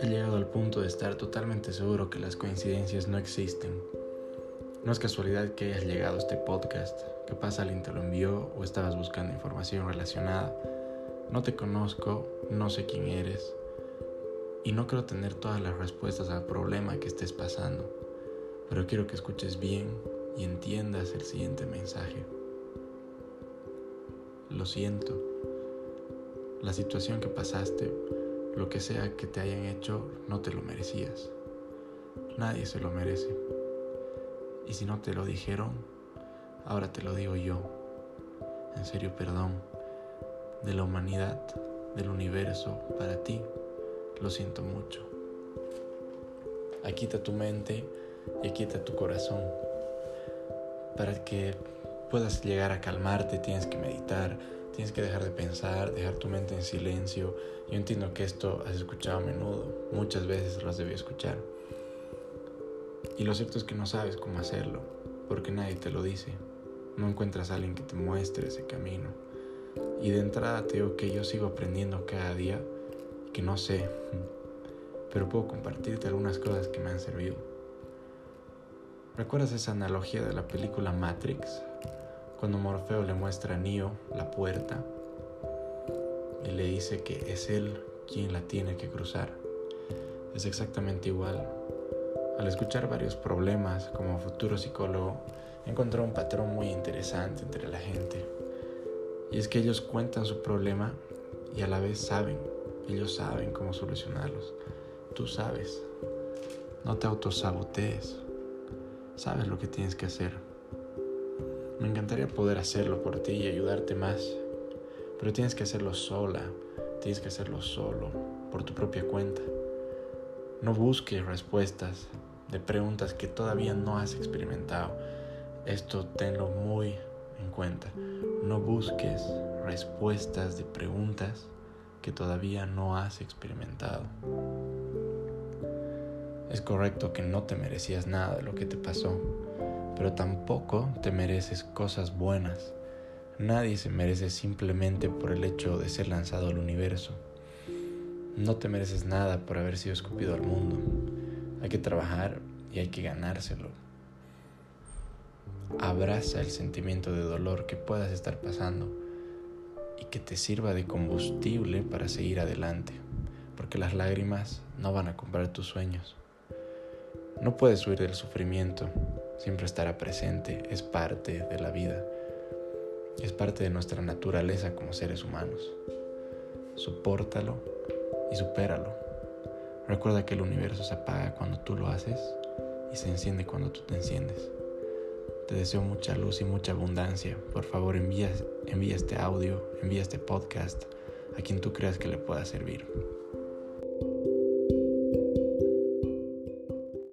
He llegado al punto de estar totalmente seguro que las coincidencias no existen. No es casualidad que hayas llegado a este podcast. Capaz alguien te lo envió o estabas buscando información relacionada. No te conozco, no sé quién eres y no creo tener todas las respuestas al problema que estés pasando, pero quiero que escuches bien y entiendas el siguiente mensaje. Lo siento. La situación que pasaste lo que sea que te hayan hecho, no te lo merecías. Nadie se lo merece. Y si no te lo dijeron, ahora te lo digo yo. En serio, perdón. De la humanidad, del universo, para ti, lo siento mucho. Aquí está tu mente y aquí está tu corazón. Para que puedas llegar a calmarte, tienes que meditar, Tienes que dejar de pensar, dejar tu mente en silencio. Yo entiendo que esto has escuchado a menudo, muchas veces lo has debido escuchar. Y lo cierto es que no sabes cómo hacerlo, porque nadie te lo dice. No encuentras a alguien que te muestre ese camino. Y de entrada te digo que yo sigo aprendiendo cada día, que no sé, pero puedo compartirte algunas cosas que me han servido. ¿Recuerdas esa analogía de la película Matrix? Cuando Morfeo le muestra a Neo la puerta y le dice que es él quien la tiene que cruzar. Es exactamente igual. Al escuchar varios problemas como futuro psicólogo, encontré un patrón muy interesante entre la gente. Y es que ellos cuentan su problema y a la vez saben, ellos saben cómo solucionarlos. Tú sabes. No te autosabotees. Sabes lo que tienes que hacer. Me encantaría poder hacerlo por ti y ayudarte más, pero tienes que hacerlo sola, tienes que hacerlo solo, por tu propia cuenta. No busques respuestas de preguntas que todavía no has experimentado. Esto tenlo muy en cuenta. No busques respuestas de preguntas que todavía no has experimentado. Es correcto que no te merecías nada de lo que te pasó, pero tampoco te mereces cosas buenas. Nadie se merece simplemente por el hecho de ser lanzado al universo. No te mereces nada por haber sido escupido al mundo. Hay que trabajar y hay que ganárselo. Abraza el sentimiento de dolor que puedas estar pasando y que te sirva de combustible para seguir adelante, porque las lágrimas no van a comprar tus sueños. No puedes huir del sufrimiento, siempre estará presente, es parte de la vida, es parte de nuestra naturaleza como seres humanos. Sopórtalo y supéralo. Recuerda que el universo se apaga cuando tú lo haces y se enciende cuando tú te enciendes. Te deseo mucha luz y mucha abundancia. Por favor, envía, envía este audio, envía este podcast a quien tú creas que le pueda servir.